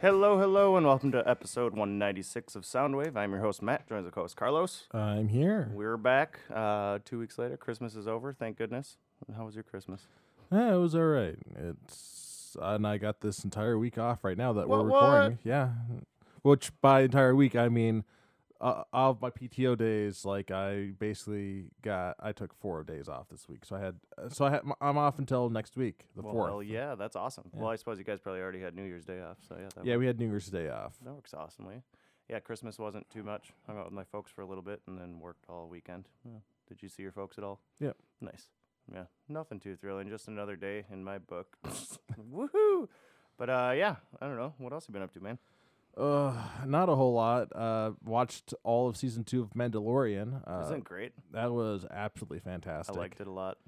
Hello, hello, and welcome to episode 196 of Soundwave. I'm your host, Matt, joins the co-host Carlos. I'm here. We're back uh, two weeks later. Christmas is over, thank goodness. How was your Christmas? Yeah, it was all right. It's and I got this entire week off right now that What- we're recording. what? Yeah, which by entire week I mean uh, of my PTO days. Like I basically got I took four days off this week, so I had uh, so I had I'm off until next week, the well, fourth. hell yeah, that's awesome. Yeah. Well, I suppose you guys probably already had New Year's Day off, so yeah, that, Yeah, we had New Year's Day off. that works awesomely. Yeah, Christmas wasn't too much. Hung out with my folks for a little bit and then worked all weekend. Yeah. Did you see your folks at all? Yeah. Nice. Yeah, nothing too thrilling. Just another day in my book. Woohoo! But uh, yeah, I don't know. What else have you been up to, man? Uh, not a whole lot. Uh, watched all of season two of Mandalorian. Uh, Isn't it great? that was absolutely fantastic. I liked it a lot.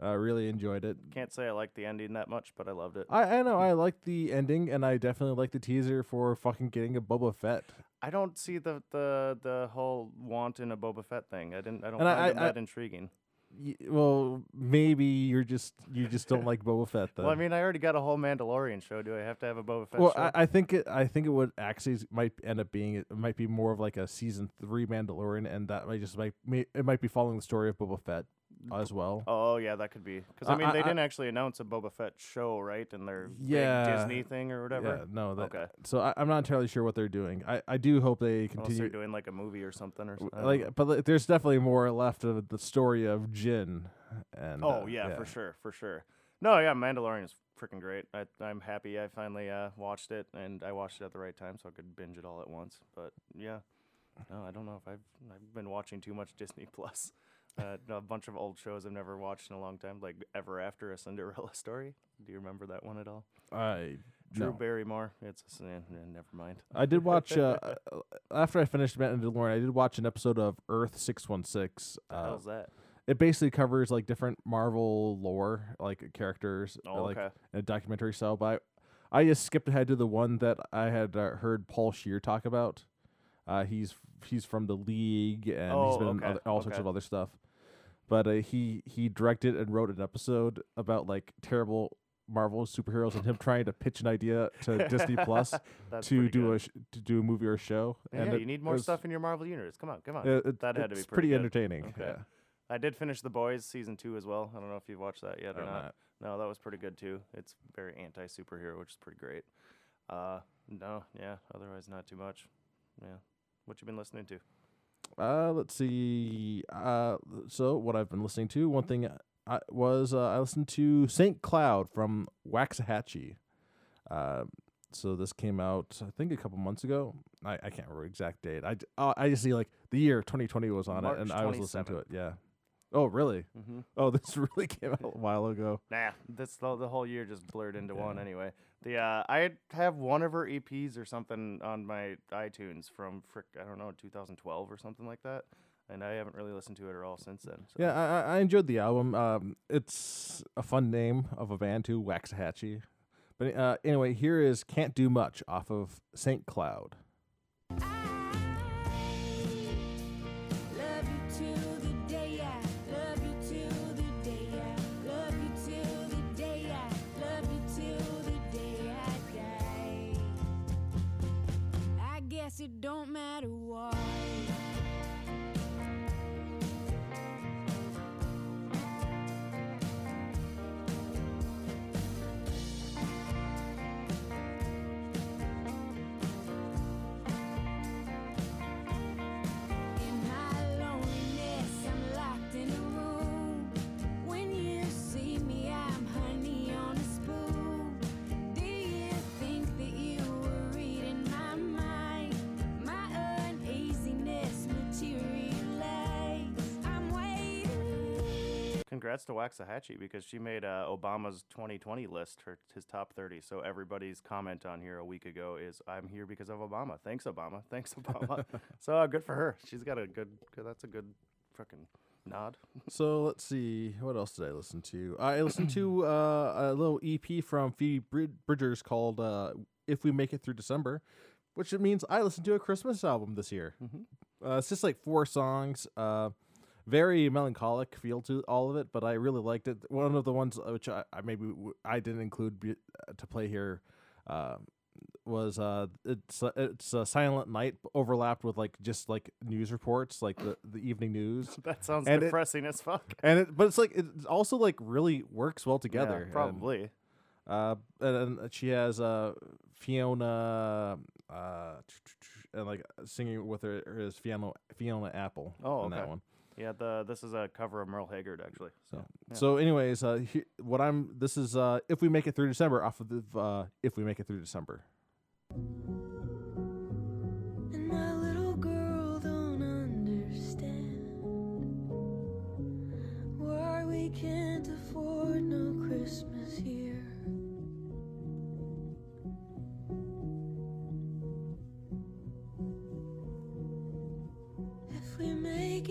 I really enjoyed it. Can't say I liked the ending that much, but I loved it. I, I know I like the ending, and I definitely like the teaser for fucking getting a Boba Fett. I don't see the the the whole want in a Boba Fett thing. I didn't. I don't And find it I- I- that intriguing. Y- well, maybe you're just you just don't like Boba Fett. Then. Well, I mean, I already got a whole Mandalorian show. Do I have to have a Boba Fett well, show? I, I think it. I think it would actually might end up being it might be more of like a season three Mandalorian, and that might just might may, it might be following the story of Boba Fett as well. oh yeah, that could be. Because I I- mean, they I- I- didn't actually announce a Boba Fett show, right? In their Yeah. big Disney thing or whatever. Yeah, no, that, Okay. So I, I'm not entirely sure what they're doing. I, I do hope they Unless they're continue. doing like a movie or something or something. Like, but like, there's definitely more left of the story of Jin. And oh uh, yeah, for sure, for sure. No, yeah, Mandalorian is freaking great. I, I'm happy I finally uh, watched it, and I watched it at the right time, so I could binge it all at once. But yeah, no, I don't know if I've I've been watching too much Disney Plus. Uh, a bunch of old shows I've never watched in a long time, like Ever After, a Cinderella story. Do you remember that one at all? I Drew no. Barrymore. It's a, eh, eh, never mind. I did watch uh, uh, after I finished Mandalorian. I did watch an episode of Earth six one six. The Uh, that? It basically covers like different Marvel lore, like characters, Oh, like okay. in a documentary style. But I, I just skipped ahead to the one that I had uh, heard Paul Scheer talk about. Uh, he's he's from the League and he's been okay, other, all sorts of other stuff. But uh, he he directed and wrote an episode about like terrible Marvel superheroes and him trying to pitch an idea to Disney Plus to do good. a sh- to do a movie or a show. Yeah, and it you need more was- stuff in your Marvel universe. Come on, come on. uh, it- that had to be pretty pretty, entertaining. Okay. Yeah. I did finish The Boys season two as well. I don't know if you've watched that yet or not. not- No, that was pretty good too. It's very anti superhero, which is pretty great. Uh, no, yeah. Otherwise, not too much. Yeah. What you been listening to? Uh, let's see. Uh, so what I've been listening to, one thing I was uh, I listened to Saint Cloud from Waxahatchee. Uh, so this came out I think a couple months ago. I, I can't remember the exact date. I uh, I just see like the year 2020 was on March it, and I was listening to it. Yeah. Oh really? Mm-hmm. Oh, this really came out a while ago. Nah, this the, the whole year just blurred into one anyway. The uh, I have one of her EPs or something on my iTunes from frick I don't know 2012 or something like that, and I haven't really listened to it at all since then. So. Yeah, I, I- I enjoyed the album. Um, it's a fun name of a band too, Waxahatchee. But uh, anyway, here is "Can't Do Much" off of Saint Cloud. Don't matter what. Congrats to Waxahatchee because she made uh, Obama's 2020 list, her his top 30. So everybody's comment on here a week ago is "I'm here because of Obama." Thanks, Obama. Thanks, Obama. so uh, good for her. She's got a good. that's a good fucking nod. So let's see, what else did I listen to? I listened to uh, a little EP from Phoebe Brid- Bridgers called uh, "If We Make It Through December," which it means I listened to a Christmas album this year. Mhm. Uh, it's just like four songs. Very melancholic feel to all of it, but I really liked it. One of the ones uh, which I, I maybe w- I didn't include be, uh, to play here, uh, was uh it's uh, it's uh, Silent Night overlapped with like just like news reports like the the evening news That sounds And it- depressing as fuck. and it but it's like it also like really works well Yeah, together and, probably. uh and then she has uh Fiona uh and like singing with her is Fiona Fiona Apple Oh, on that one Yeah, the this is a cover of Merle Haggard actually. So yeah. So, anyways, uh, he, what I'm this is uh, if we make it through December off of the uh, if we make it through December. And my little girl don't understand why we can't afford no Christmas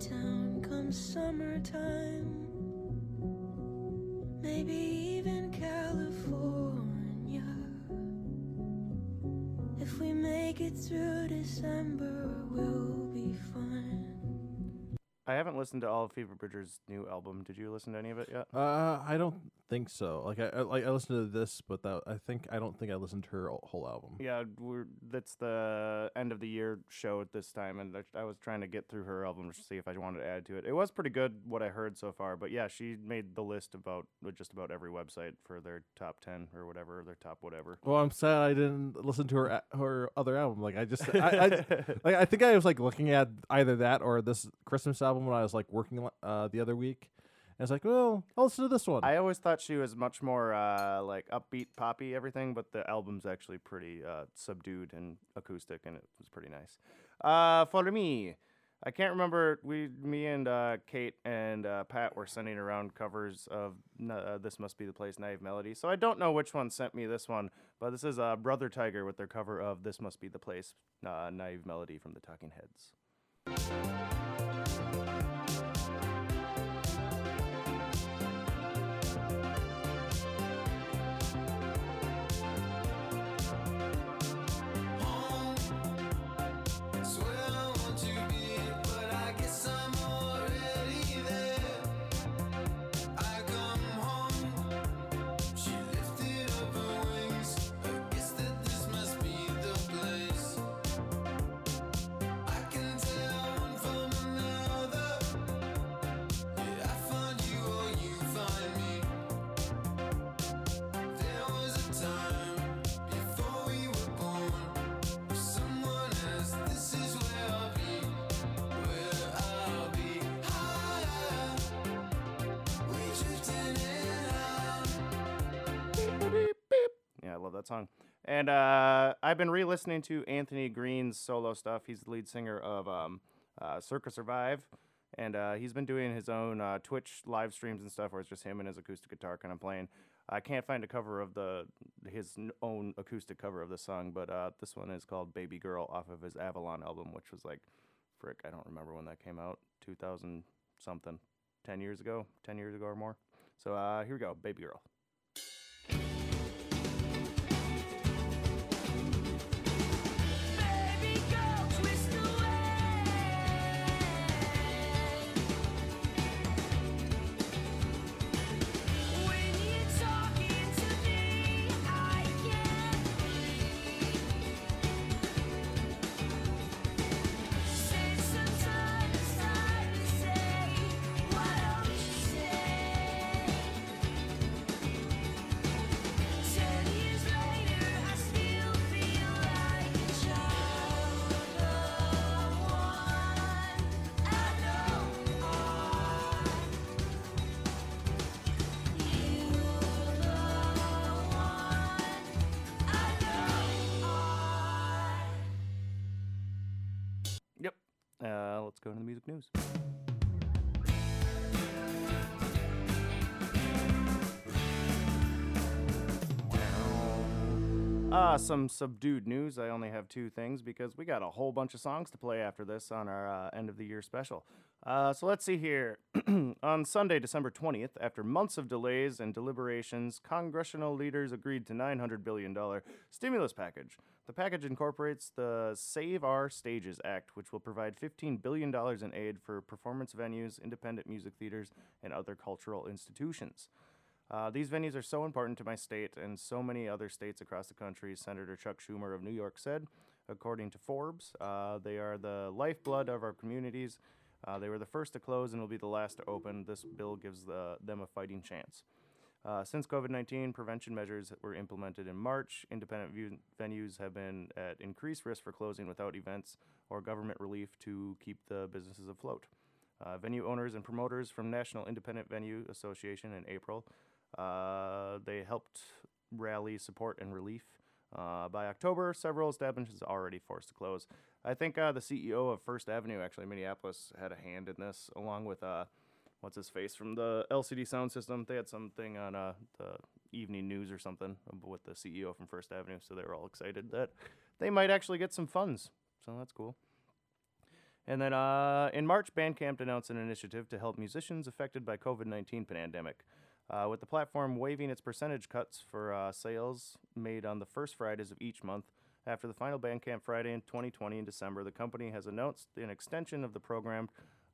town come summertime. Maybe even California. If we make it through December, we'll be fine. I haven't listened to all of Phoebe Bridgers' new album. Did you listen to any of it yet? Uh, I don't think so. Like I, I like I listened to this, but that I think I don't think I listened to her whole- album. Yeah, we're that's the end of the year show at this time, and I- I was trying to get through her album to see if I wanted to add to it. It was pretty good what I heard so far, but yeah, she made the list about with just about every website for their top ten or whatever, their top whatever. Well, I'm sad I didn't listen to her her other album. Like I just I, I like I think I was like looking at either that or this Christmas album when I was like working uh the other week. And it's like, well, I'll listen to this one. I always thought she was much more uh, like upbeat, poppy, everything, but the album's actually pretty uh, subdued and acoustic, and it was pretty nice. Uh, for me, I can't remember. We, me, and uh, Kate and uh, Pat were sending around covers of uh, "This Must Be the Place" Naive Melody. So I don't know which one sent me this one, but this is uh, Brother Tiger with their cover of "This Must Be the Place" uh, Naive Melody from the Talking Heads. And uh, I've been re-listening to Anthony Green's solo stuff. He's the lead singer of um, uh, Circa Survive, and uh, he's been doing his own uh, Twitch live streams and stuff, where it's just him and his acoustic guitar kind of playing. I can't find a cover of the his own acoustic cover of the song, but uh, this one is called "Baby Girl" off of his Avalon album, which was like, frick, I don't remember when that came out, 2000 something, 10 years ago, 10 years ago or more. So uh, here we go, "Baby Girl." Let's go into the music news. Uh, some subdued news. I only have two things because we got a whole bunch of songs to play after this on our uh, end of the year special. Uh, so let's see here. on Sunday, December 20th, after months of delays and deliberations, congressional leaders agreed to $900 billion stimulus package. The package incorporates the Save Our Stages Act, which will provide $15 billion in aid for performance venues, independent music theaters, and other cultural institutions. Uh, these venues are so important to my state and so many other states across the country, Senator Chuck Schumer of New York said. According to Forbes, uh, they are the lifeblood of our communities. Uh, they were the first to close and will be the last to open. This bill gives the, them a fighting chance. Uh, since COVID 19 prevention measures were implemented in March, independent view- venues have been at increased risk for closing without events or government relief to keep the businesses afloat. Uh, venue owners and promoters from National Independent Venue Association in April uh, they helped rally support and relief. Uh, by October, several establishments already forced to close. I think uh, the CEO of First Avenue, actually Minneapolis, had a hand in this, along with uh, what's his face from the LCD Sound System. They had something on uh, the evening news or something with the CEO from First Avenue, so they were all excited that they might actually get some funds. So that's cool. And then uh, in March, Bandcamp announced an initiative to help musicians affected by COVID-19 pandemic. Uh, with the platform waiving its percentage cuts for uh, sales made on the first Fridays of each month. After the final Bandcamp Friday in 2020 in December, the company has announced an extension of the program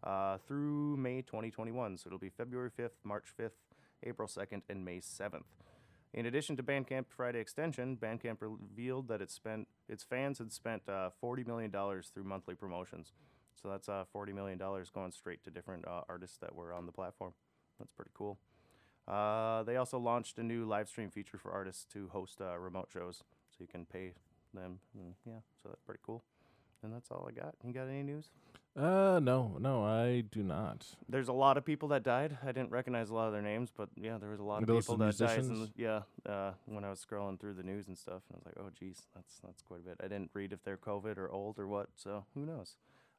uh, through May 2021. So it'll be February 5th, March 5th, April 2nd, and May 7th. In addition to Bandcamp Friday extension, Bandcamp revealed that it spent its fans had spent uh, $40 million through monthly promotions. So that's uh, $40 million going straight to different uh, artists that were on the platform. That's pretty cool. Uh, they also launched a new live stream feature for artists to host uh, remote shows, so you can pay them. And yeah, so that's pretty cool. And that's all I got. You got any news? Uh, no, no, I do not. There's a lot of people that died. I didn't recognize a lot of their names, but yeah, there was a lot of Those people that died. In yeah, uh, when I was scrolling through the news and stuff, and I was like, oh, geez, that's that's quite a bit. I didn't read if they're COVID or old or what, so who knows?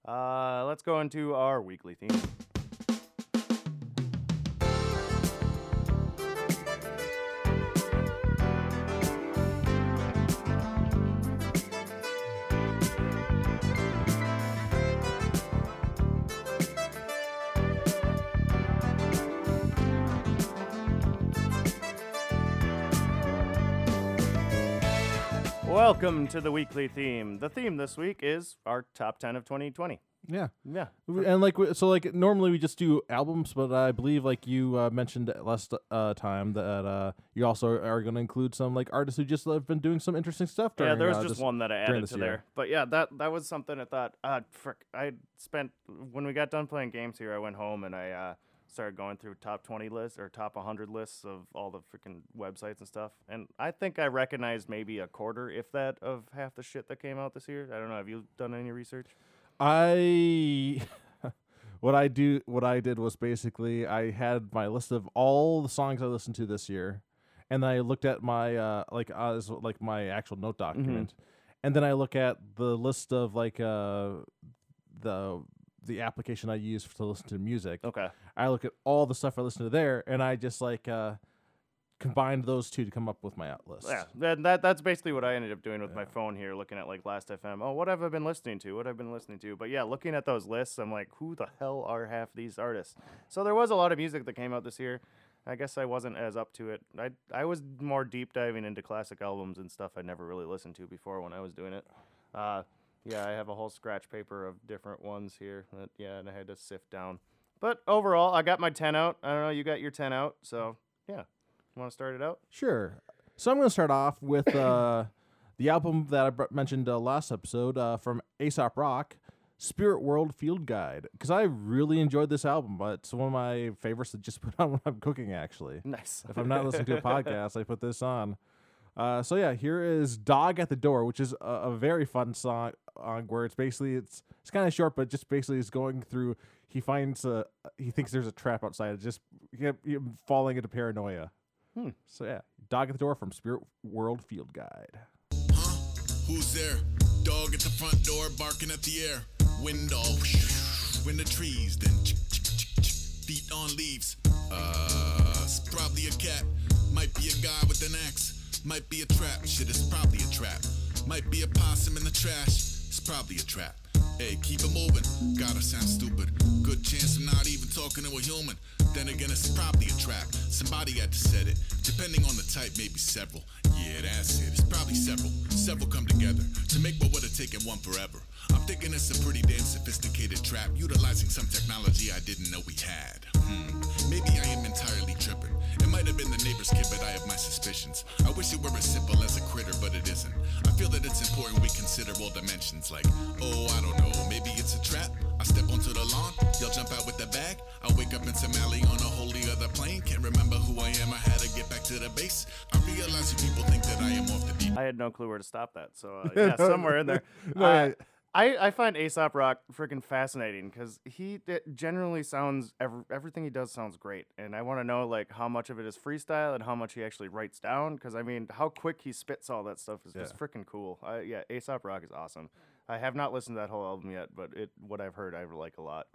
Uh, let's go into our weekly theme. Welcome to the weekly theme. The theme this week is our top 10 of 2020. Yeah. Yeah. We- And like we- so, like normally we just do albums, but I believe like you uh, mentioned last uh, time that uh, you also are going to include some like artists who just have been doing some interesting stuff. During, yeah, there was uh, just this- one that I added this to year. there. But yeah, that that was something I thought, uh, frick, I spent, when we got done playing games here, I went home and I uh, started going through top 20 lists or top 100 lists of all the freaking websites and stuff. And I think I recognized maybe a quarter, if that, of half the shit that came out this year. I don't know. Have you done any research? I what I do what I did was basically I had my list of all the songs I listened to this year, and I looked at my uh like as like my actual note document, and then I look at the list of like uh the the application I use to listen to music. Okay. I look at all the stuff I listen to there, and I just like uh combined those two to come up with my list. Yeah, that, that that's basically what I ended up doing with my phone here, looking at like Last FM. Oh, what have I been listening to? What have I been listening to? But yeah, looking at those lists, I'm like, who the hell are half these artists? So there was a lot of music that came out this year. I guess I wasn't as up to it. I I was more deep diving into classic albums and stuff I'd never really listened to before when I was doing it. Uh, yeah, I have a whole scratch paper of different ones here. That, yeah, and I had to sift down. But overall, I got my ten out. I don't know, you got your ten out. So yeah, you want to start it out? Sure. So I'm going to start off with uh, the album that I br- mentioned uh, last episode uh, from Aesop Rock, Spirit World Field Guide, because I really enjoyed this album. But it's one of my favorites to just put on when I'm cooking. Actually, Nice. if I'm not listening to a podcast, I put this on. Uh, so yeah, here is "Dog at the Door," which is a, a very fun song. On where it's basically it's it's kind of short, but just basically is going through. He finds a he thinks there's a trap outside. It's just him, him falling into paranoia. Hmm. So yeah, "Dog at the Door" from Spirit World Field Guide. Huh? Who's there? Dog at the front door barking at the air. Wind all in the trees, then feet on leaves. Uh, it's probably a cat. Might be a guy with an axe. Might be a trap, shit, it's probably a trap. Might be a possum in the trash, it's probably a trap. Hey, keep it moving. Gotta sound stupid. Good chance I'm not even talking to a human. Then again, it's probably a trap. Somebody had to set it. Depending on the type, maybe several. Yeah, that's it. It's probably several. Several come together to make what would have taken one forever. I'm thinking it's a pretty damn sophisticated trap, utilizing some technology I didn't know we had. Hmm, maybe I am entirely might have been the neighbor's kid, but I have my suspicions. I wish it were as simple as a critter, but it isn't. I feel that it's important we consider all dimensions, like, oh, I don't know, maybe it's a trap. I step onto the lawn, you'll jump out with the bag. I wake up in Somali on a wholly other plane. Can't remember who I am, I had to get back to the base. I realize you people think that I am off the deep I had no clue where to stop that. So uh, yeah, somewhere in there. No, Uh, I- I, I find Aesop Rock freaking fascinating because he it generally sounds ev- everything he does sounds great, and I want to know like how much of it is freestyle and how much he actually writes down. Because I mean, how quick he spits all that stuff is just freaking cool. I, yeah, Aesop Rock is awesome. I have not listened to that whole album yet, but it what I've heard I like a lot.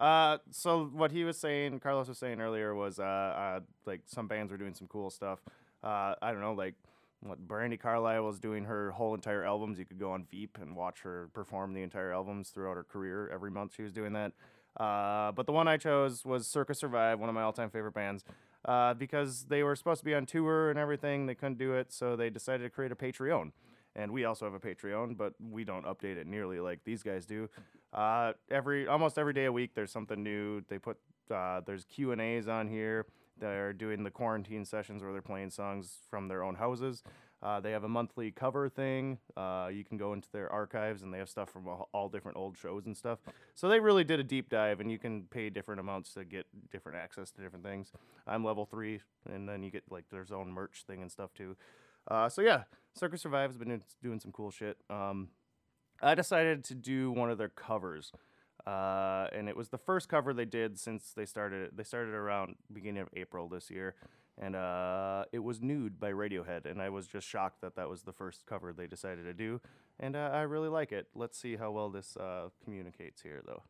Uh, so what he was saying, Carlos was saying earlier was uh, uh like some bands were doing some cool stuff. Uh, I don't know, like what Brandi Carlile was doing her whole entire albums. You could go on Veep and watch her perform the entire albums throughout her career. Every month she was doing that. Uh, but the one I chose was Circa Survive, one of my all-time favorite bands, uh, because they were supposed to be on tour and everything. They couldn't do it, so they decided to create a Patreon. And we also have a Patreon, but we don't update it nearly like these guys do. Uh, every almost every day a week, there's something new. They put uh, there's Q and A's on here. They're doing the quarantine sessions where they're playing songs from their own houses. Uh, they have a monthly cover thing. Uh, you can go into their archives and they have stuff from all, different old shows and stuff. So they really did a deep dive, and you can pay different amounts to get different access to different things. I'm level three, and then you get like their own merch thing and stuff too. Uh, so yeah, Circa Survive has been doing- doing some cool shit. Um, I decided to do one of their covers, uh, and it was the first cover they did since they started. They started around beginning of April this year, and uh, it was "Nude" by Radiohead, and I was just shocked that that was the first cover they decided to do, and uh, I really like it. Let's see how well this uh, communicates here, though.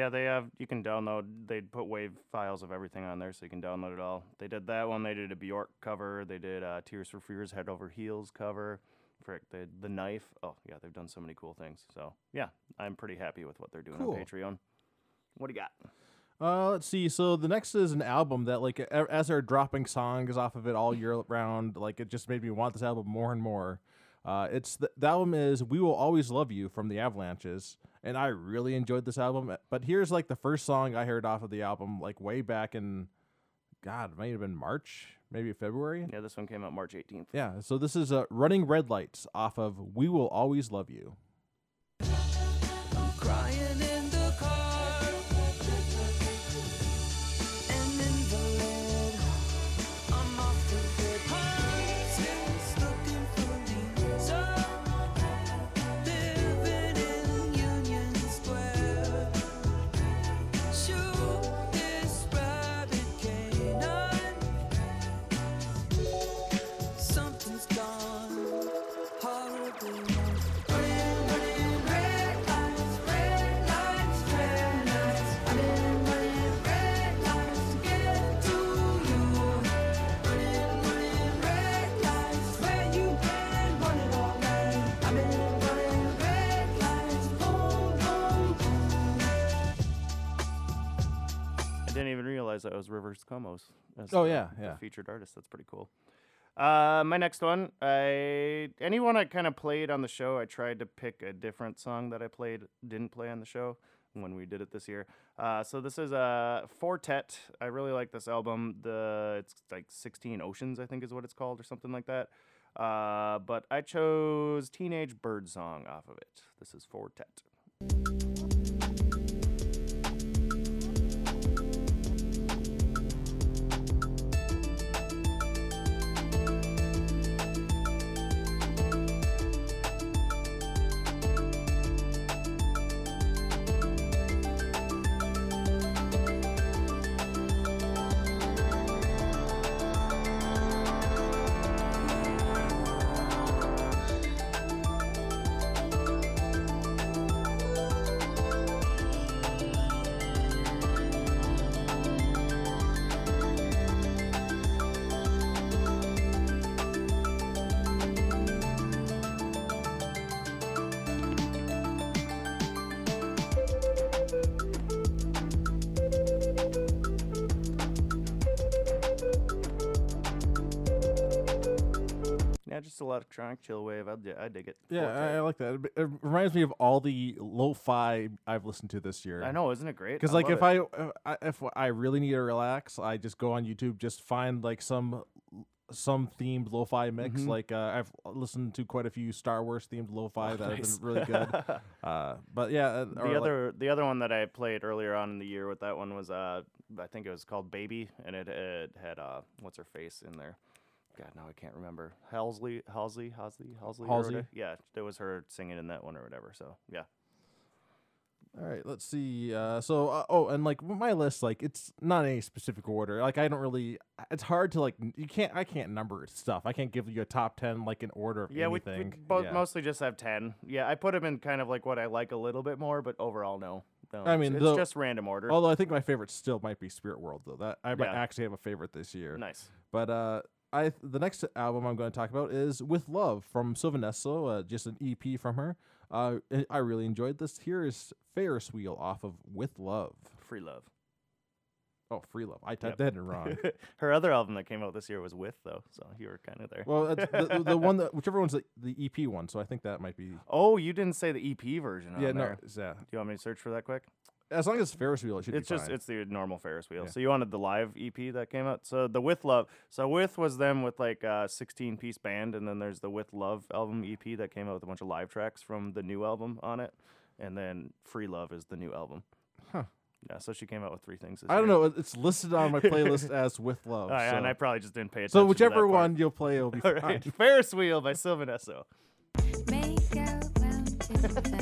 Yeah, they have. You can download. They put wave files of everything on there, so you can download it all. They did that one. They did a Bjork cover. They did uh, Tears for Fears Head Over Heels cover. Frick, they the knife. Oh yeah, they've done so many cool things. So yeah, I'm pretty happy with what they're doing Cool. on Patreon. What do you got? Uh, let's see. So the next is an album that, like, a- as they're dropping songs off of it all year round, like, it just made me want this album more and more. Uh, it's the, the album is "We Will Always Love You" from the Avalanches, and I really enjoyed this album. But here's like the first song I heard off of the album, like way back in, God, it might have been March, maybe February. Yeah, this one came out March 18th. Yeah. So this is uh, "Running Red Lights" off of "We Will Always Love You." Realize that was Rivers Cuomo. As Oh, the- yeah, the yeah. featured artist. That's pretty cool. Uh, my next one, I anyone I kind of played on the show, I tried to pick a different song that I played didn't play on the show when we did it this year. Uh, so this is a uh, Four Tet. I really like this album. The it's like 16 Oceans, I think is what it's called, or something like that. Uh, but I chose Teenage Bird Song off of it. This is Four Tet. Electronic chill wave. I, di- I dig it. Yeah, I, I like that. It, it reminds me of all the lo-fi I've listened to this year. I know, isn't it great? Because like if. I, uh, I if I really need to relax, I just go on YouTube, just find like some some themed lo-fi mix. Mhm. Like uh, I've listened to quite a few Star Wars themed lo-fi that Nice. have been really good. uh, but yeah, uh, the like- other the other one that I played earlier on in the year with that one was uh I think it was called Baby and it, it had uh what's her face in there. God, no, I can't remember. Halsley, Halsey, Halsey, Halsey. or Halsey? Yeah, there was her singing in that one or whatever. So yeah, All right, let's see. Uh, so, uh, oh, and like my list, like it's not any specific order. Like I don't really. It's hard to like. You can't. I can't number stuff. I can't give you a top ten like in order of yeah, we, we both Yeah. mostly just have ten. Yeah, I put them in kind of like what I like a little bit more, but overall, no. no I mean, it's though- just random order. Although I think my favorite still might be Spirit World, though. That I might Yeah. actually have a favorite this year. nice. But uh, I the next album I'm going to talk about is With Love from Sylvan Esso, uh, just an EP from her. Uh, I- really enjoyed this. Here is Ferris Wheel off of With Love. Free love. Oh, Free Love. I Yep. typed that in wrong. her other album that came out this year was With though, so you were kind of there. well, the, the- one that whichever one's the, the EP one, so I think that might be. oh, you didn't say the EP version. yeah, no, there. yeah. Do you want me to search for that quick? As long as it's Ferris Wheel, it should it's be just fine. it's the normal Ferris wheel. Yeah. So you wanted the live EP that came out. So the With Love. So With was them with like a 16 piece band, and then there's the With Love album EP that came out with a bunch of live tracks from the new album on it, and then Free Love is the new album. Huh. Yeah. So she came out with three things. This I don't year. know. It's listed on my playlist as With Love. Oh, yeah, so and I probably just didn't pay attention. so to whichever that part. one you'll play will be All fine. right. Ferris Wheel by Sylvan Esso.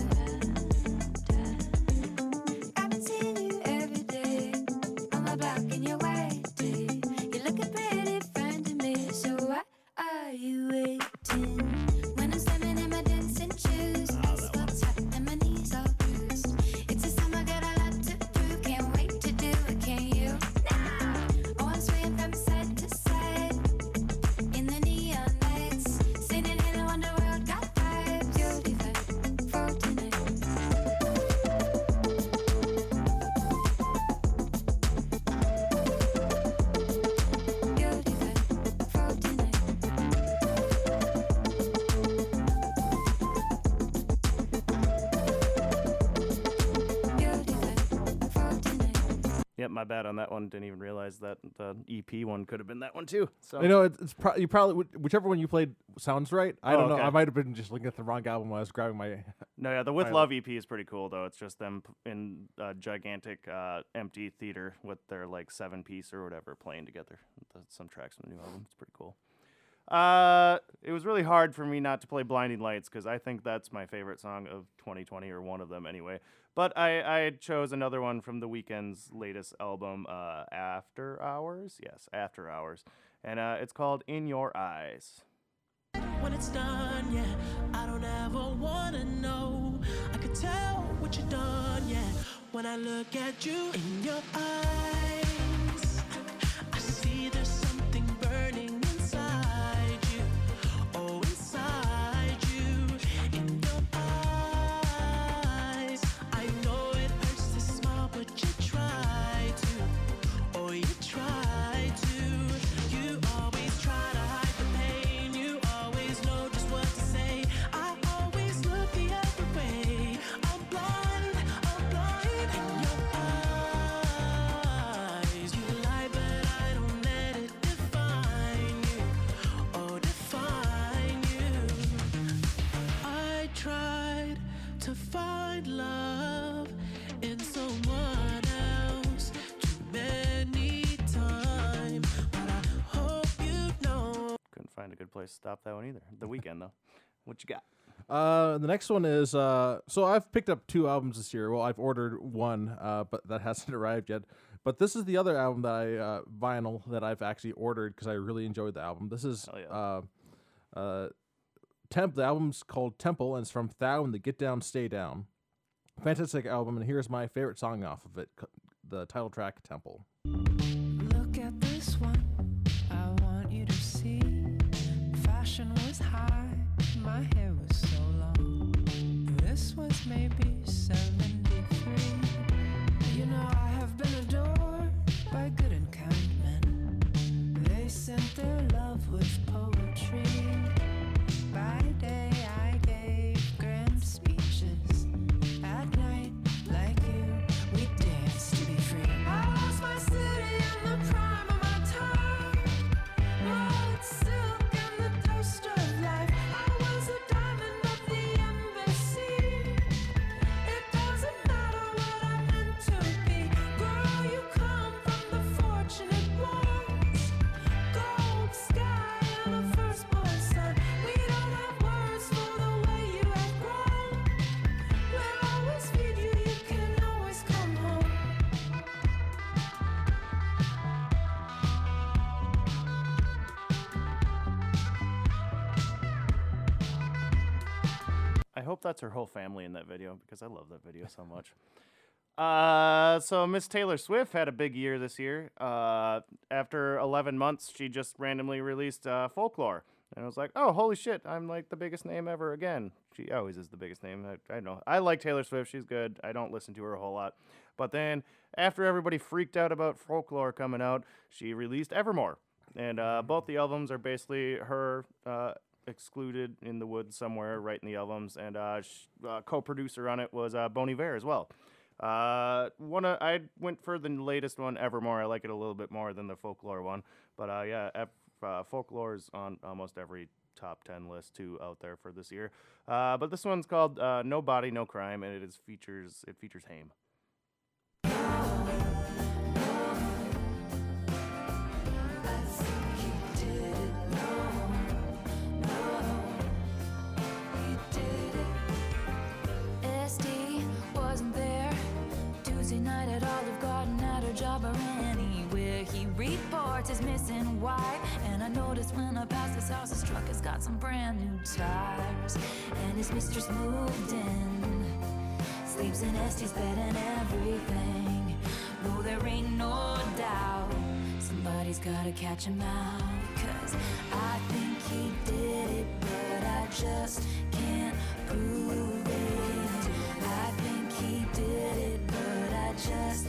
Yep, my bad on that one. Didn't even realize that the EP one could have been that one too. So You know, it's, it's pro- you probably whichever one you played sounds right. I Oh, don't know. okay. I might have been just looking at the wrong album when I was grabbing my. No, yeah, the With I Love EP is pretty cool though. It's just them p- in a gigantic uh, empty theater with their like seven piece or whatever playing together. Th- Some tracks from the new album. It's pretty cool. Uh, it was really hard for me not to play Blinding Lights because I think that's my favorite song of 2020 or one of them anyway. But I, I chose another one from the Weeknd's latest album, uh, After Hours. Yes, After Hours, and uh, it's called In Your Eyes. when it's done, yeah. I don't ever wanna know. I could tell what you done, yeah. When I look at you in your eyes, find a good place to stop that one either. The Weeknd though. What you got? Uh, the next one is uh, so I've picked up two albums this year. Well, I've ordered one, uh, but that hasn't arrived yet. But this is the other album that I uh, vinyl that I've actually ordered because I really enjoyed the album. This is yeah. uh, uh, Temp. The album's called Temple, and it's from Thao and the Get Down, Stay Down. Fantastic album, and here's my favorite song off of it, the title track, Temple. Maybe hope that's her whole family in that video because I love that video so much. Uh, so Miss Taylor Swift had a big year this year. Uh, after 11 months, she just randomly released uh, Folklore, and I was like, "Oh, holy shit! I'm like the biggest name ever again." She always is the biggest name. I, I know. I like Taylor Swift. She's good. I don't listen to her a whole lot, but then after everybody freaked out about Folklore coming out, she released Evermore, and uh, both the albums are basically her uh, excluded in the woods somewhere right in the albums, and uh, sh- uh, co-producer on it was uh, Bon Iver as well. Uh, one of, I went for the latest one, Evermore. I like it a little bit more than the Folklore one, but uh, yeah, F- uh, Folklore is on almost every top 10 list too out there for this year. Uh, but this one's called uh, No Body, No Crime, and it is features it features Haim. And I noticed when I passed his house, his truck has got some brand new tires, and his mistress moved in. Sleeps in Este's bed and everything. No, there ain't no doubt. Somebody's gotta catch him out. Cause I think he did it, but I just can't prove it. I think he did it, but I just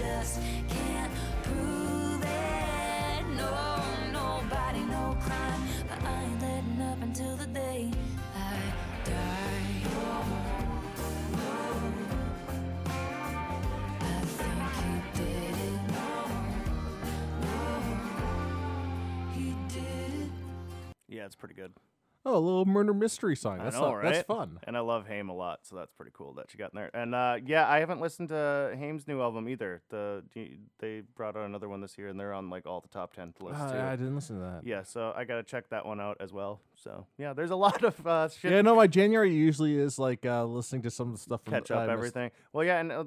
just can't prove it. No, nobody, no crime. But I ain't letting up until the day I die. I think he did it. He did it. Yeah, it's pretty good. Oh, a little murder mystery song. That's know, not- right? That's fun. And I love Haim a lot, so that's pretty cool that you got in there. And uh, yeah, I haven't listened to Haim's new album either. The they brought out another one this year, and they're on like all the top ten lists Uh, too. I didn't listen to that. Yeah, so I gotta check that one out as well. So yeah, there's a lot of uh, shit. Yeah, no, my January usually is like uh, listening to some of the stuff from catch I up everything. Well, yeah, and uh,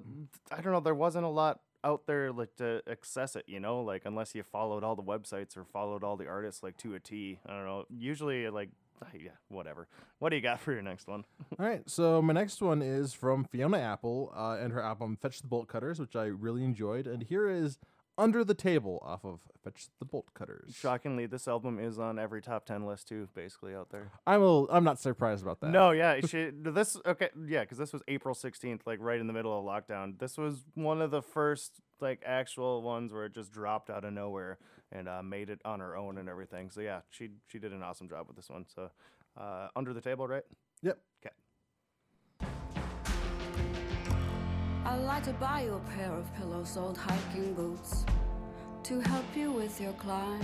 I don't know, there wasn't a lot out there like to access it, you know, like unless you followed all the websites or followed all the artists like to a T. I don't know. Usually, like, yeah, whatever. What do you got for your next one? All right, so my next one is from Fiona Apple uh, and her album Fetch the Bolt Cutters, which I really enjoyed. And here is Under the Table off of Fetch the Bolt Cutters. Shockingly, this album is on every top ten list too, basically out there. I'm a little, I'm not surprised about that. No, yeah, she, this okay, yeah, because this was April sixteenth, like right in the middle of lockdown. This was one of the first like actual ones where it just dropped out of nowhere and uh, made it on her own and everything. So yeah, she she did an awesome job with this one. So uh, under the table, right? Yep. I'd like to buy you a pair of pillows, old hiking boots, to help you with your climb.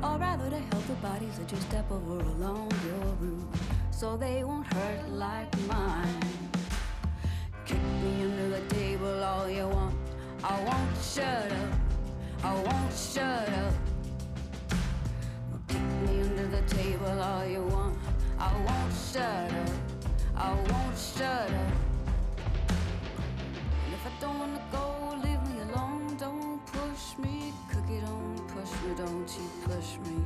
Or rather, to help the bodies that you step over along your route, so they won't hurt like mine. Kick me under the table all you want. I won't shut up. I won't shut up. Kick me under the table all you want. I won't shut up. I won't shut up. Don't wanna go, leave me alone. Don't push me, cookie. Don't push me. Don't you push me.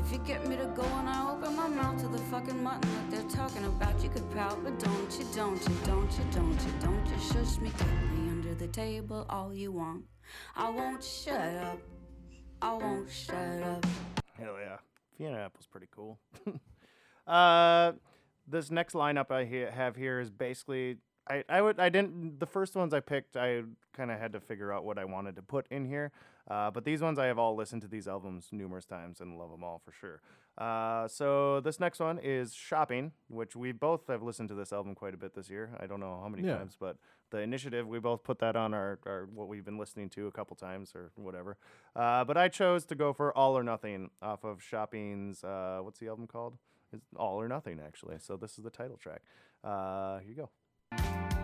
If you get me to go and I open my mouth to the fucking mutton that they're talking about, you could pout, but don't you, don't you, don't you, don't you, don't you shush me, kick me under the table all you want. I won't shut up. I won't shut up. Hell yeah. Fiona Apple's pretty cool. uh, this next lineup I he- have here is basically I, I would I didn't the first ones I picked I kind of had to figure out what I wanted to put in here. Uh, but these ones I have all listened to these albums numerous times and love them all for sure. Uh, so this next one is Shopping, which we both have listened to this album quite a bit this year. I don't know how many Yeah. times, but the initiative we both put that on our, our what we've been listening to a couple times or whatever. Uh, but I chose to go for All or Nothing off of Shopping's uh, what's the album called? It's All or Nothing actually. So this is the title track. Uh, here you go. Pretend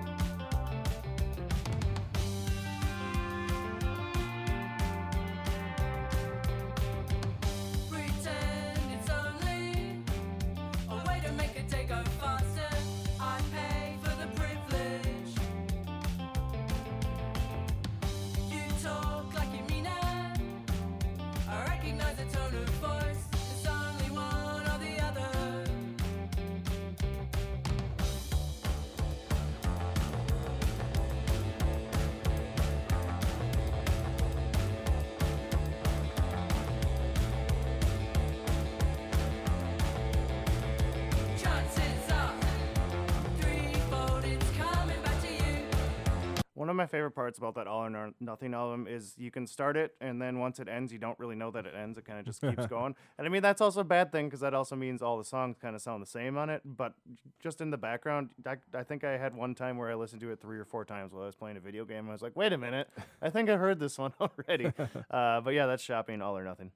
favorite parts about that All or No- Nothing album is you can start it, and then once it ends, you don't really know that it ends. It kind of just keeps going. And I mean, that's also a bad thing because that also means all the songs kind of sound the same on it. But just in the background, I, I think I had one time where I listened to it three or four times while I was playing a video game. And I was like, wait a minute, I think I heard this one already. uh, but yeah, that's Shopping All or Nothing.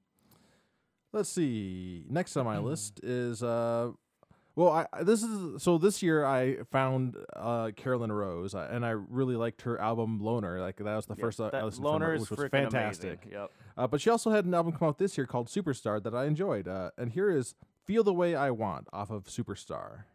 Let's see. Next on my list is uh well, I this is so this year I found uh Caroline Rose uh, and I really liked her album Loner. Like that was the Yeah, first uh, that I listened Loner is which was fantastic. amazing. Yep. Uh, but she also had an album come out this year called Superstar that I enjoyed. Uh, and here is Feel the Way I Want off of Superstar.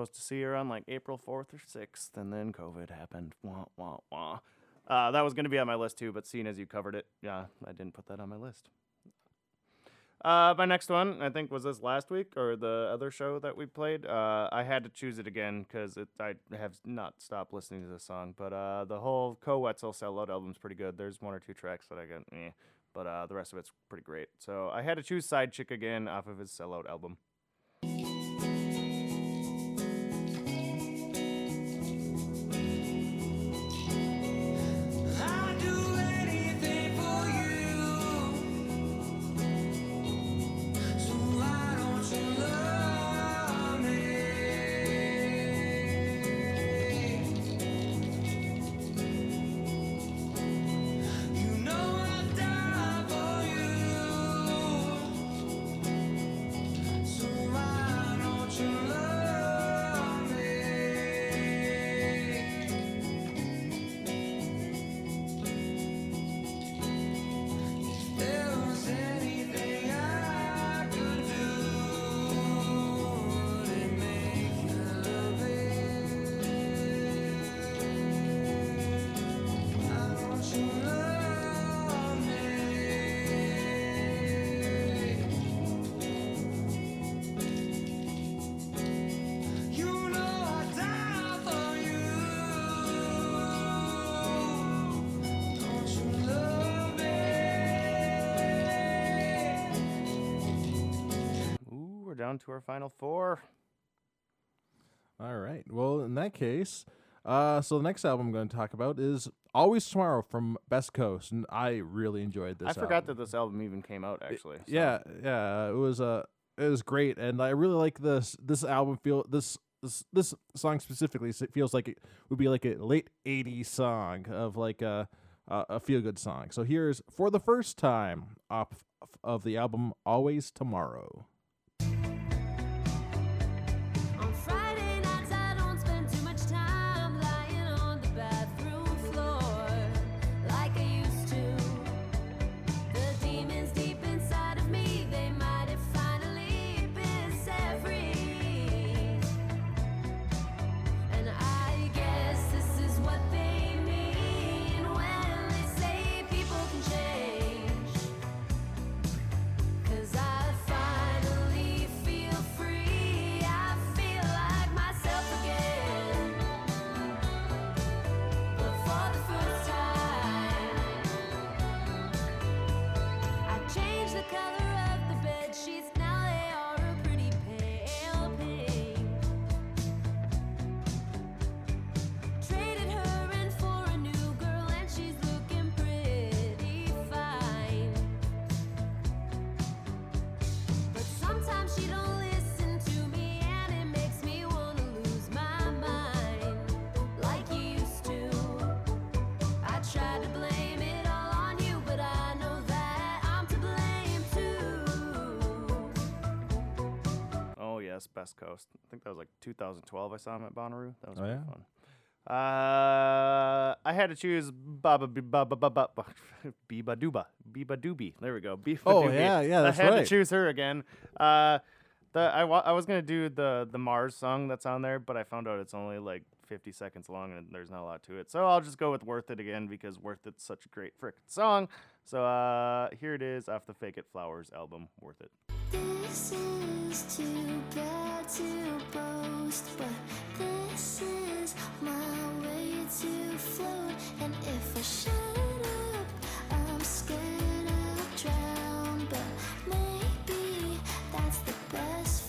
Supposed to see her on like April 4th or 6th, and then COVID happened. Wah, wah, wah. Uh, that was going to be on my list too, but seeing as you covered it, yeah, I didn't put that on my list. Uh, my next one, I think, was this last week or the other show that we played. Uh, I had to choose it again because I have not stopped listening to this song. But uh, the whole Koe Wetzel Sellout album's pretty good. There's one or two tracks that I got, eh, but uh, the rest of it's pretty great. So I had to choose Side Chick again off of his Sellout album. Down to our final four. All right. Well, in that case, uh, so the next album I'm going to talk about is Always Tomorrow from Best Coast, and I really enjoyed this. I forgot album. that this album even came out. Actually, so- Yeah, yeah, it was uh, it was great, and I really like this. This album feel this this this song specifically. It feels like it would be like a late '80s song of like a a, a feel good song. So here's for the first time off of the album Always Tomorrow. Best Coast. I think that was like 2012. I saw him at Bonnaroo. That was Oh, pretty yeah? fun. Uh, I had to choose Baba Baba Baba Biba Duba Beabadoobee. There we go. Biba Oh, Doobie. yeah, yeah, that's I had right. to choose her again. Uh, the I, wa- I was gonna do the the Mars song that's on there, but I found out it's only like 50 seconds long and there's not a lot to it. So I'll just go with Worth It again because Worth It's such a great frickin' song. So uh, here it is off the Fake It Flowers album, Worth It. This is too bad to boast, but this is my way to float. And if I shut up, I'm scared I'll drown. But maybe that's the best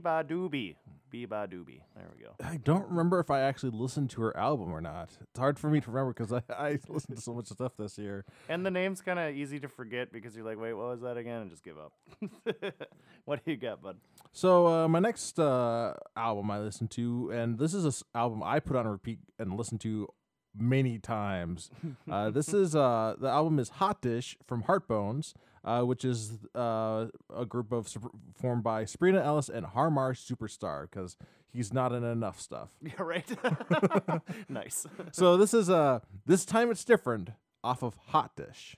Beabadoobee. Biba Doobie. There we go. I don't remember if I actually listened to her album or not. It's hard for me to remember because I, I listened to so much stuff this year. And the name's kind of easy to forget because you're like, wait, what was that again? And just give up. what do you got, bud? So uh, my next uh, album I listened to, and this is an album I put on repeat and listened to many times. Uh, this is uh, the album is Hot Dish from Heartbones, uh, which is uh, a group of sup- formed by Sabrina Ellis and Har Mar Superstar because he's not in enough stuff. Yeah, right. nice. so this is uh, this time it's different off of Hot Dish.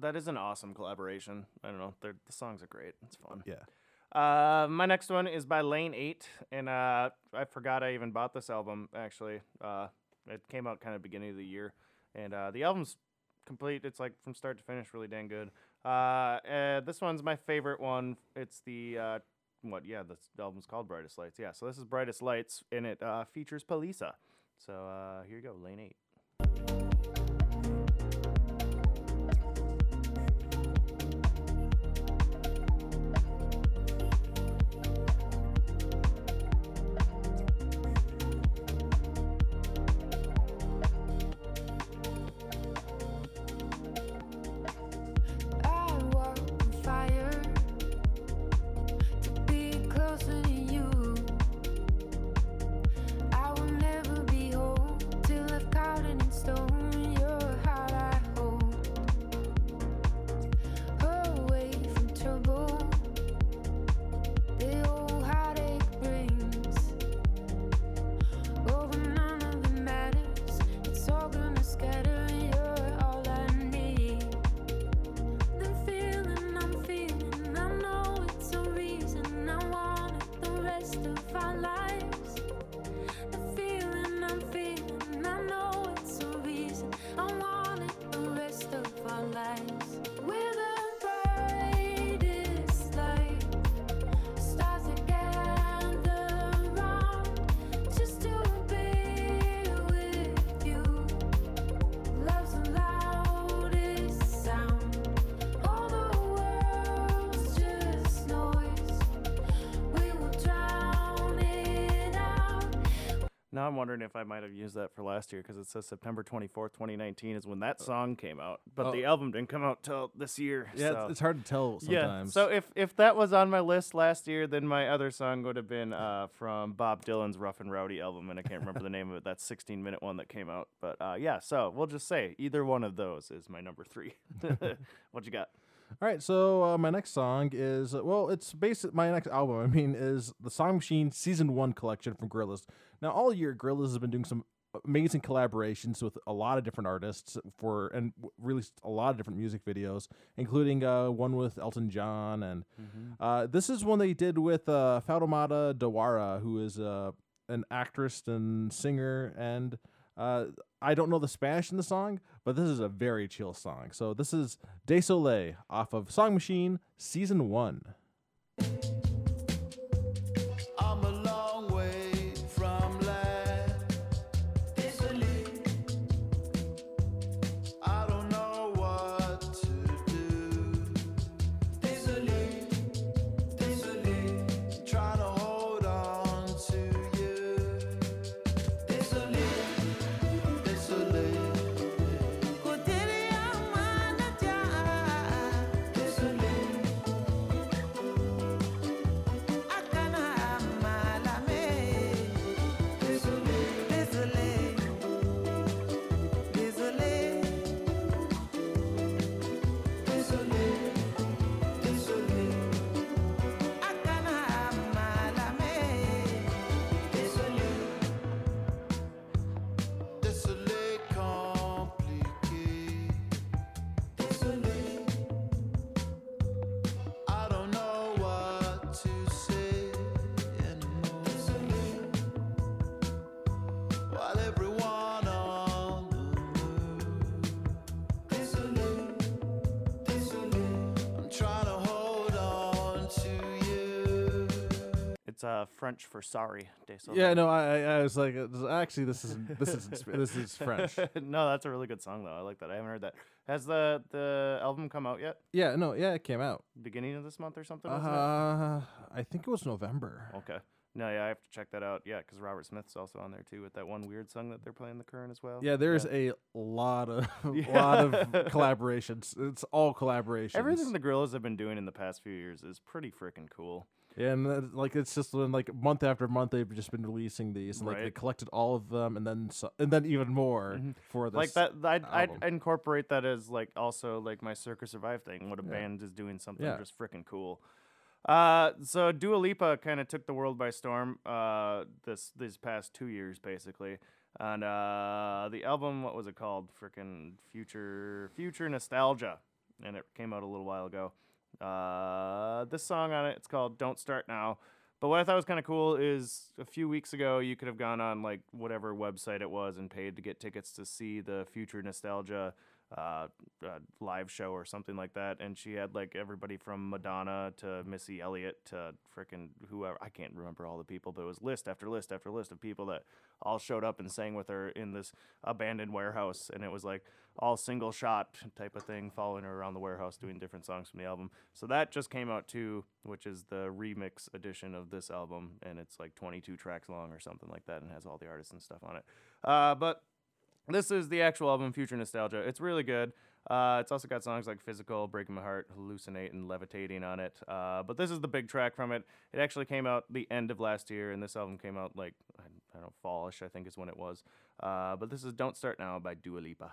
That is an awesome collaboration. I don't know. They're, the songs are great. It's fun. Yeah. Uh, my next one is by Lane Eight, and uh, I forgot I even bought this album. Actually, uh, it came out kind of beginning of the year, and uh, the album's complete. It's like from start to finish, really dang good. Uh, uh, this one's my favorite one. It's the uh, what? Yeah, the album's called Brightest Lights. Yeah, so this is Brightest Lights, and it uh, features POLIÇA. So uh, here you go, Lane Eight. Now I'm wondering if I might have used that for last year because it says September 24th, 2019 is when that song came out, but Oh. the album didn't come out till this year. Yeah, so. it's, it's hard to tell sometimes. Yeah. So if if that was on my list last year, then my other song would have been uh, from Bob Dylan's Rough and Rowdy album, and I can't remember the name of it. That 16 minute one that came out. But uh, yeah, so we'll just say either one of those is my number three. what you got? All right, so uh, my next song is uh, well, it's basic. My next album, I mean, is the Song Machine Season One collection from Gorillaz. Now, all year, Gorillaz has been doing some amazing collaborations with a lot of different artists for and released a lot of different music videos, including uh, one with Elton John, and uh, this is one they did with uh, Fatoumata Diawara, who is uh, an actress and singer, and uh, I don't know the Spanish in the song, but this is a very chill song. So this is Désolé off of Song Machine Season 1. French for sorry. Yeah, no, I, I, was like, uh, actually, this is this is this is French. no, that's a really good song though. I like that. I haven't heard that. Has the the album come out yet? Yeah, no, yeah, it came out. Beginning of this month or something? Uh, I think it was November. Okay. No, yeah, I have to check that out. Yeah, because Robert Smith's also on there too with that one weird song that they're playing the current as well. Yeah, there's a lot of Yeah. lot of collaborations. It's all collaborations. Everything the Gorillaz have been doing in the past few years is pretty freaking cool. Yeah, and uh, like it's just been like month after month they've just been releasing these, and like they collected all of them, and then so, and then even more Mhm. for this. like that, I'd, I'd album. incorporate that as like also like my Circa Survive thing. What a band is doing something Yeah. just freaking cool. Uh, so Dua Lipa kind of took the world by storm. Uh, this these past two years basically, and uh, the album what was it called? Freaking Future Future Nostalgia, and it came out a little while ago. Uh, this song on it, it's called "Don't Start Now." But what I thought was kind of cool is a few weeks ago you could have gone on like whatever website it was and paid to get tickets to see the Future Nostalgia uh, uh, live show or something like that, and she had like everybody from Madonna to Missy Elliott to frickin' whoever I can't remember all the people, but it was list after list after list of people that all showed up and sang with her in this abandoned warehouse, and it was like all single shot type of thing, following her around the warehouse doing different songs from the album. So that just came out too, which is the remix edition of this album, and it's like 22 tracks long or something like that, and has all the artists and stuff on it. Uh, but this is the actual album, Future Nostalgia. It's really good. Uh, it's also got songs like Physical, Breaking My Heart, Hallucinate, and Levitating on it. Uh, but this is the big track from it. It actually came out the end of last year, and this album came out like, I don't know, fallish, I think is when it was. Uh, but this is Don't Start Now by Dua Lipa.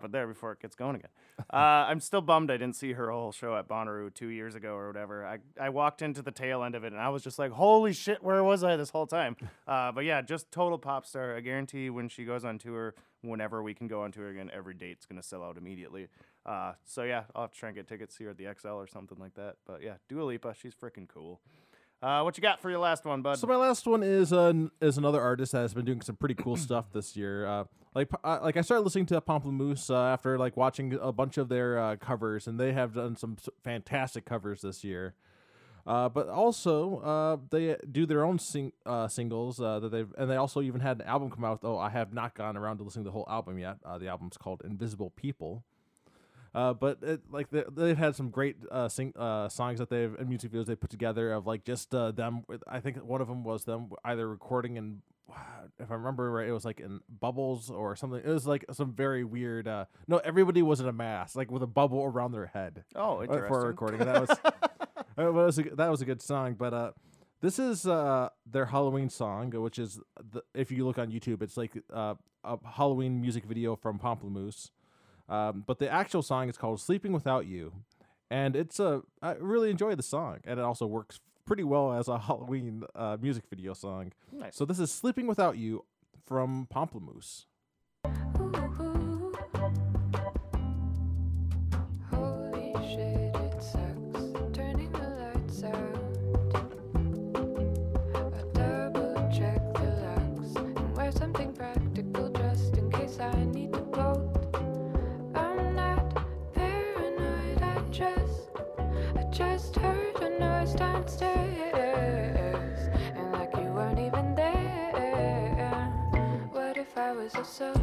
Stop it there before it gets going again. Uh, I'm still bummed I didn't see her whole show at Bonnaroo two years ago or whatever. I, I walked into the tail end of it and I was just like, holy shit, where was I this whole time? Uh, but yeah, just total pop star. I guarantee when she goes on tour, whenever we can go on tour again, every date's going to sell out immediately. Uh, so yeah, I'll have to try and get tickets, here at the Xcel or something like that. But yeah, Dua Lipa, she's freaking cool. Uh, what you got for your last one, bud? So my last one is uh, is another artist that has been doing some pretty cool stuff this year. Uh, like uh, like I started listening to Pomplamoose uh, after like watching a bunch of their uh, covers, and they have done some fantastic covers this year. Uh, but also, uh, they do their own sing- uh, singles uh, that they've, and they also even had an album come out. Though I have not gone around to listening to the whole album yet. Uh, the album's called Invisible People. Uh, but it, like they, they've had some great uh, sing, uh, songs that they've and music videos they put together of like just uh, them. With, I think one of them was them either recording in, if I remember right, it was like in bubbles or something. It was like some very weird. Uh, no, everybody was in a mask, like with a bubble around their head. Oh, uh, interesting. for a recording. That was that was a, that was a good song. But uh, this is uh, their Halloween song, which is the, if you look on YouTube, it's like uh, a Halloween music video from Pomplamoose. Um, but the actual song is called "Sleeping Without You," and it's a I really enjoy the song, and it also works pretty well as a Halloween uh, music video song. Nice. So this is "Sleeping Without You" from Pomplamoose. If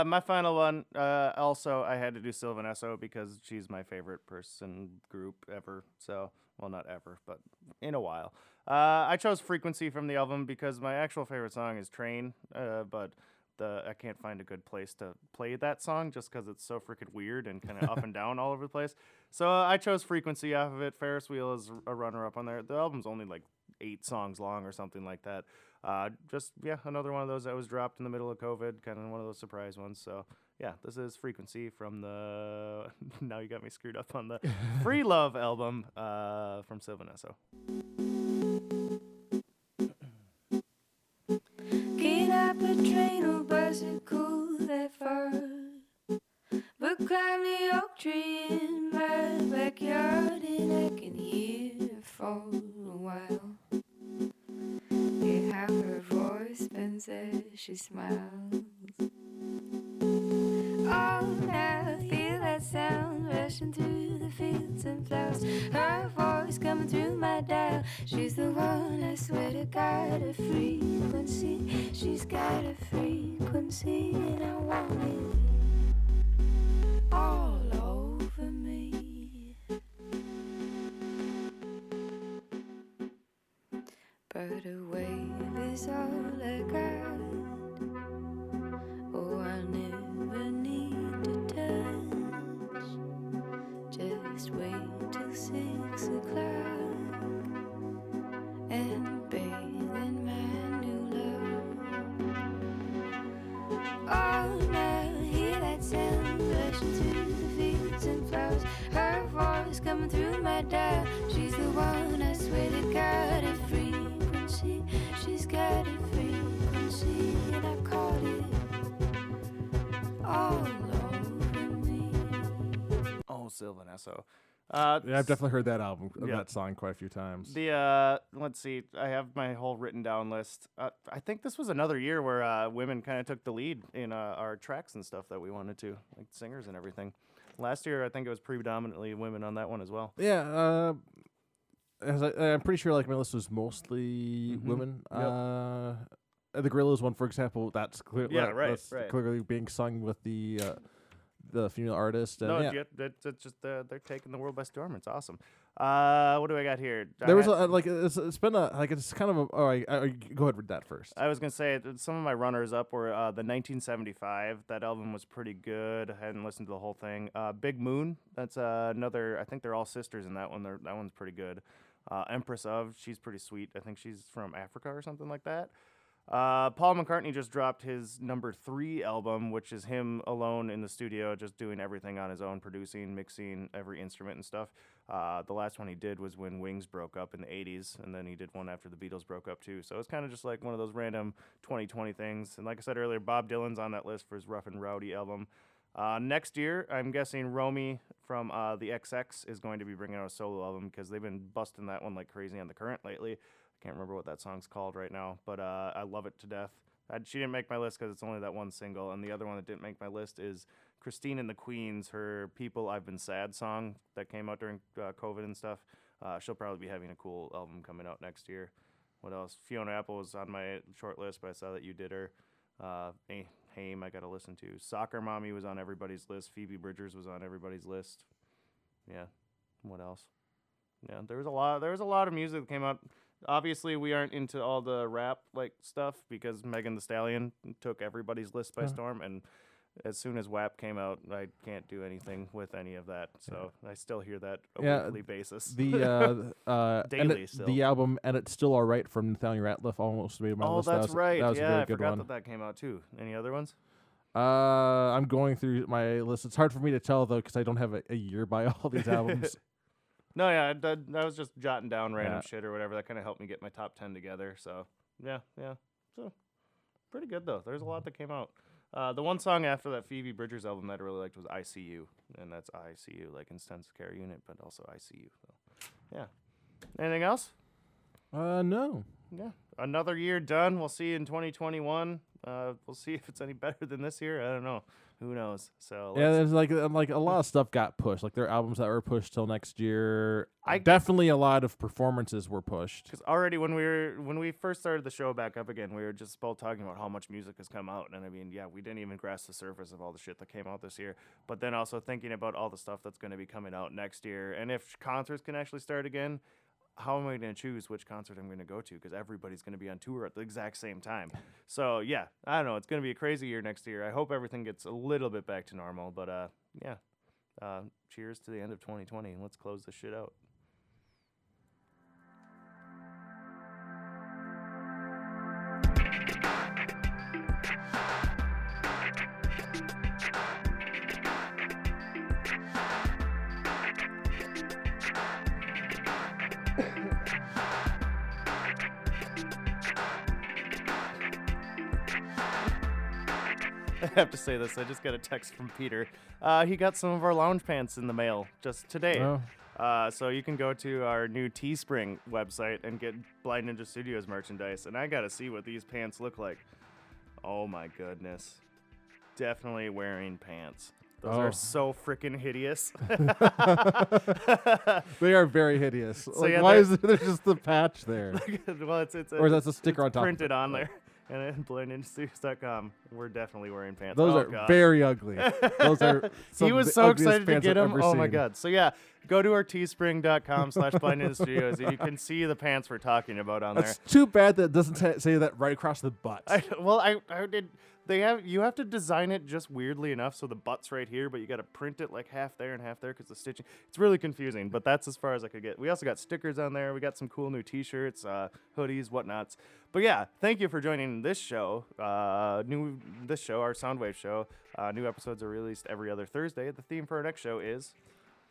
Uh, my final one. Uh, also, I had to do Sylvan Esso because she's my favorite person group ever. So, well, not ever, but in a while. Uh, I chose Frequency from the album because my actual favorite song is Train. Uh, but the I can't find a good place to play that song just because it's so freaking weird and kind of up and down all over the place. So I chose Frequency off of it. Ferris Wheel is a runner-up on there. The album's only like eight songs long or something like that. Uh, just yeah, another one of those that was dropped in the middle of COVID, kind of one of those surprise ones. So yeah, this is Frequency from the. now you got me screwed up on the Free Love album uh, from Sylvan Esso. Get up a train or bicycle that far. But climb the oak tree in my backyard and I can hear her for a while. How her voice bends as she smiles. Oh, now I feel that sound rushing through the fields and flowers. Her voice coming through my dial. She's the one I swear to God, a frequency. She's got a frequency, and I want it all over me. But a wave is all I got. Oh, I never need to touch. Just wait till six o'clock and bathe in my new love. Oh, now hear that sound rushing through the fields and flowers. Her voice coming through my dial. Oh, Sylvan Esso. Uh, Yeah, I've definitely heard that album, Yeah. that song, quite a few times. The uh, let's see, I have my whole written down list. Uh, I think this was another year where uh, women kind of took the lead in uh, our tracks and stuff that we wanted to, like singers and everything. Last year, I think it was predominantly women on that one as well. Yeah, uh, as I, I'm pretty sure like my list was mostly Mhm. women. Yep. The Gorillaz one, for example, that's clear. Yeah, that- right, that's right. Clearly being sung with the uh, the female artist. And no, yeah. that, that's just uh, they're taking the world by storm. It's awesome. Uh, what do I got here? I There was a, like it's, it's been a like it's kind of a oh I, I, go ahead with that first. I was gonna say some of my runners up were uh, the 1975. That album was pretty good. I hadn't listened to the whole thing. Uh, Big Moon. That's uh, another. I think they're all sisters in that one. They're, that one's pretty good. Uh, Empress of. She's pretty sweet. I think she's from Africa or something like that. Uh, Paul McCartney just dropped his number three album, which is him alone in the studio, just doing everything on his own, producing, mixing every instrument and stuff. Uh, the last one he did was when Wings broke up in the 80s, and then he did one after the Beatles broke up too. So it's kind of just like one of those random 2020 things. And like I said earlier, Bob Dylan's on that list for his Rough and Rowdy album. Uh, next year, I'm guessing Romy from uh, the XX is going to be bringing out a solo album because they've been busting that one like crazy on the current lately. Can't remember what that song's called right now, but uh, I love it to death. I, she didn't make my list because it's only that one single, and the other one that didn't make my list is Christine and the Queens, her "People I've Been Sad" song that came out during uh, COVID and stuff. Uh, she'll probably be having a cool album coming out next year. What else? Fiona Apple was on my short list, but I saw that you did her. Uh, eh, Haim, I got to listen to. Soccer Mommy was on everybody's list. Phoebe Bridgers was on everybody's list. Yeah. What else? Yeah, there was a lot. There was a lot of music that came out. Obviously, we aren't into all the rap like stuff because Megan Thee Stallion took everybody's list by Yeah. storm, and as soon as WAP came out, I can't do anything with any of that. So I still hear that a Yeah, weekly basis. The uh, uh, Daily still. the album and it's still all right from Nathaniel Rateliff almost made my oh, list. That that's was- right. That was yeah, a very I good forgot one. that that came out too. Any other ones? Uh, I'm going through my list. It's hard for me to tell though because I don't have a, a year by all these albums. No, yeah, I, I was just jotting down random Yeah. shit or whatever. That kind of helped me get my top ten together. So yeah, yeah, so pretty good though. There's a lot that came out. Uh, the one song after that Phoebe Bridgers album that I really liked was "ICU," and that's ICU, like intensive care unit, but also ICU. So yeah. Anything else? uh, no. Yeah, another year done. We'll see you in 2021. Uh, we'll see if it's any better than this year. I don't know. Who knows? So Yeah, there's like um, like a lot of stuff got pushed. Like there are albums that were pushed till next year. I- definitely a lot of performances were pushed. Because already when we were when we first started the show back up again, we were just both talking about how much music has come out, and I mean, yeah, we didn't even grasp the surface of all the shit that came out this year. But then also thinking about all the stuff that's going to be coming out next year, and if concerts can actually start again, how am I going to choose which concert I'm going to go to? Because everybody's going to be on tour at the exact same time. So yeah, I don't know. It's going to be a crazy year next year. I hope everything gets a little bit back to normal. But uh, yeah, uh, cheers to the end of 2020, and let's close this shit out. I have to say this. I just got a text from Peter. Uh, he got some of our lounge pants in the mail just today. Oh. Uh, so you can go to our new Teespring website and get Blind Ninja Studios merchandise. And I got to see what these pants look like. Oh my goodness. Definitely wearing pants. Those Oh. are so freaking hideous. They are very hideous. like, yeah, why is there just the patch there? well, it's, it's a, Or is that a sticker on top of printed on there. And at blindninjastudios.com, we're definitely wearing pants. Those Oh, are God. very ugly. Those are. He was so excited to get them. Oh my god! So yeah, go to our teespring.com slash blind and you can see the pants we're talking about on That's there. It's too bad that it doesn't ta say that right across the butt. I, well, I, I did. They have you have to design it just weirdly enough so the butt's right here, but you got to print it like half there and half there because the stitching. It's really confusing, but that's as far as I could get. We also got stickers on there. We got some cool new T-shirts, uh, hoodies, whatnots. But yeah, thank you for joining this show. Uh, new this show, our Soundwave show. Uh, new episodes are released every other Thursday. The theme for our next show is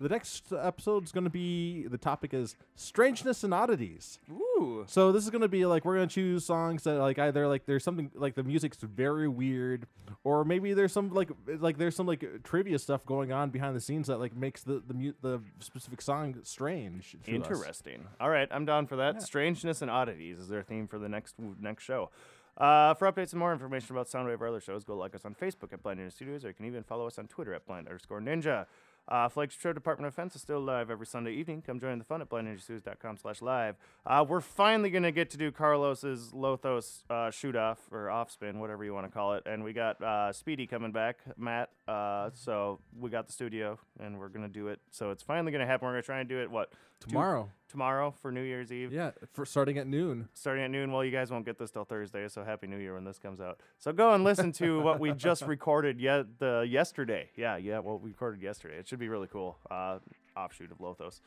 The next episode is going to be the topic is strangeness and oddities. ooh. So this is going to be like we're going to choose songs that like either like there's something like the music's very weird, or maybe there's some like like there's some like trivia stuff going on behind the scenes that like makes the the mu- the specific song strange. to us. Interesting. All right, I'm down for that. Strangeness and oddities is their theme for the next next show. Uh, for updates and more information about Soundwave or other shows, go like us on Facebook at Blind Ninja Studios, or you can even follow us on Twitter at Blind underscore Ninja. Uh, Flagship Show Department of Defense is still live every Sunday evening. Come join the fun at blindninjastudios.com slash live. Uh, we're finally going to get to do Carlos's Lothos uh, shoot off, or off spin, whatever you want to call it. And we got uh, Speedy coming back, Matt. Uh, so we got the studio, and we're going to do it. So it's finally going to happen. We're going to try and do it, what? two- Tomorrow. tomorrow for New Year's Eve. Yeah, for starting at noon. Starting at noon. Well, you guys won't get this till Thursday, so happy New Year when this comes out. So go and listen to what we just recorded yet the yesterday. Yeah, yeah, what we recorded yesterday. It should be really cool. Uh, offshoot of Lothos.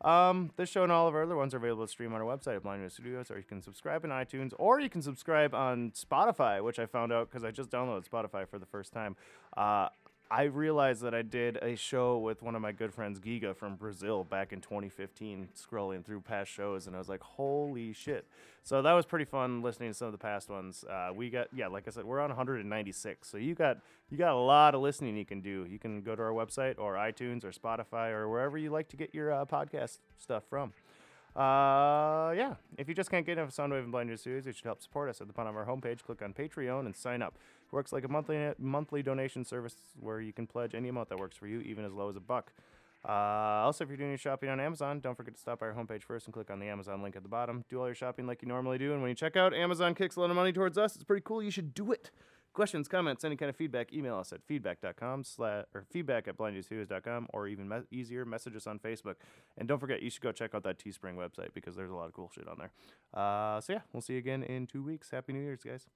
Um, this show and all of our other ones are available to stream on our website at Blind Ninja Studios, or you can subscribe in iTunes, or you can subscribe on Spotify, which I found out because I just downloaded Spotify for the first time. Uh, I realized that I did a show with one of my good friends, Giga from Brazil, back in 2015, scrolling through past shows, and I was like, holy shit. So that was pretty fun listening to some of the past ones. Uh, we got, yeah, like I said, we're on 196. So you got you got a lot of listening you can do. You can go to our website or iTunes or Spotify or wherever you like to get your uh, podcast stuff from. Uh, yeah. If you just can't get enough of Soundwave and Blind Ninja Studios, you should help support us at the bottom of our homepage. Click on Patreon and sign up. Works like a monthly monthly donation service where you can pledge any amount that works for you, even as low as a buck. Uh, also, if you're doing your shopping on Amazon, don't forget to stop by our homepage first and click on the Amazon link at the bottom. Do all your shopping like you normally do, and when you check out, Amazon kicks a lot of money towards us. It's pretty cool. You should do it. Questions, comments, any kind of feedback, email us at feedback.com slash or feedback at blindnewstudios.com or even me- easier, message us on Facebook. And don't forget, you should go check out that Teespring website because there's a lot of cool shit on there. Uh, so yeah, we'll see you again in two weeks. Happy New Year's, guys.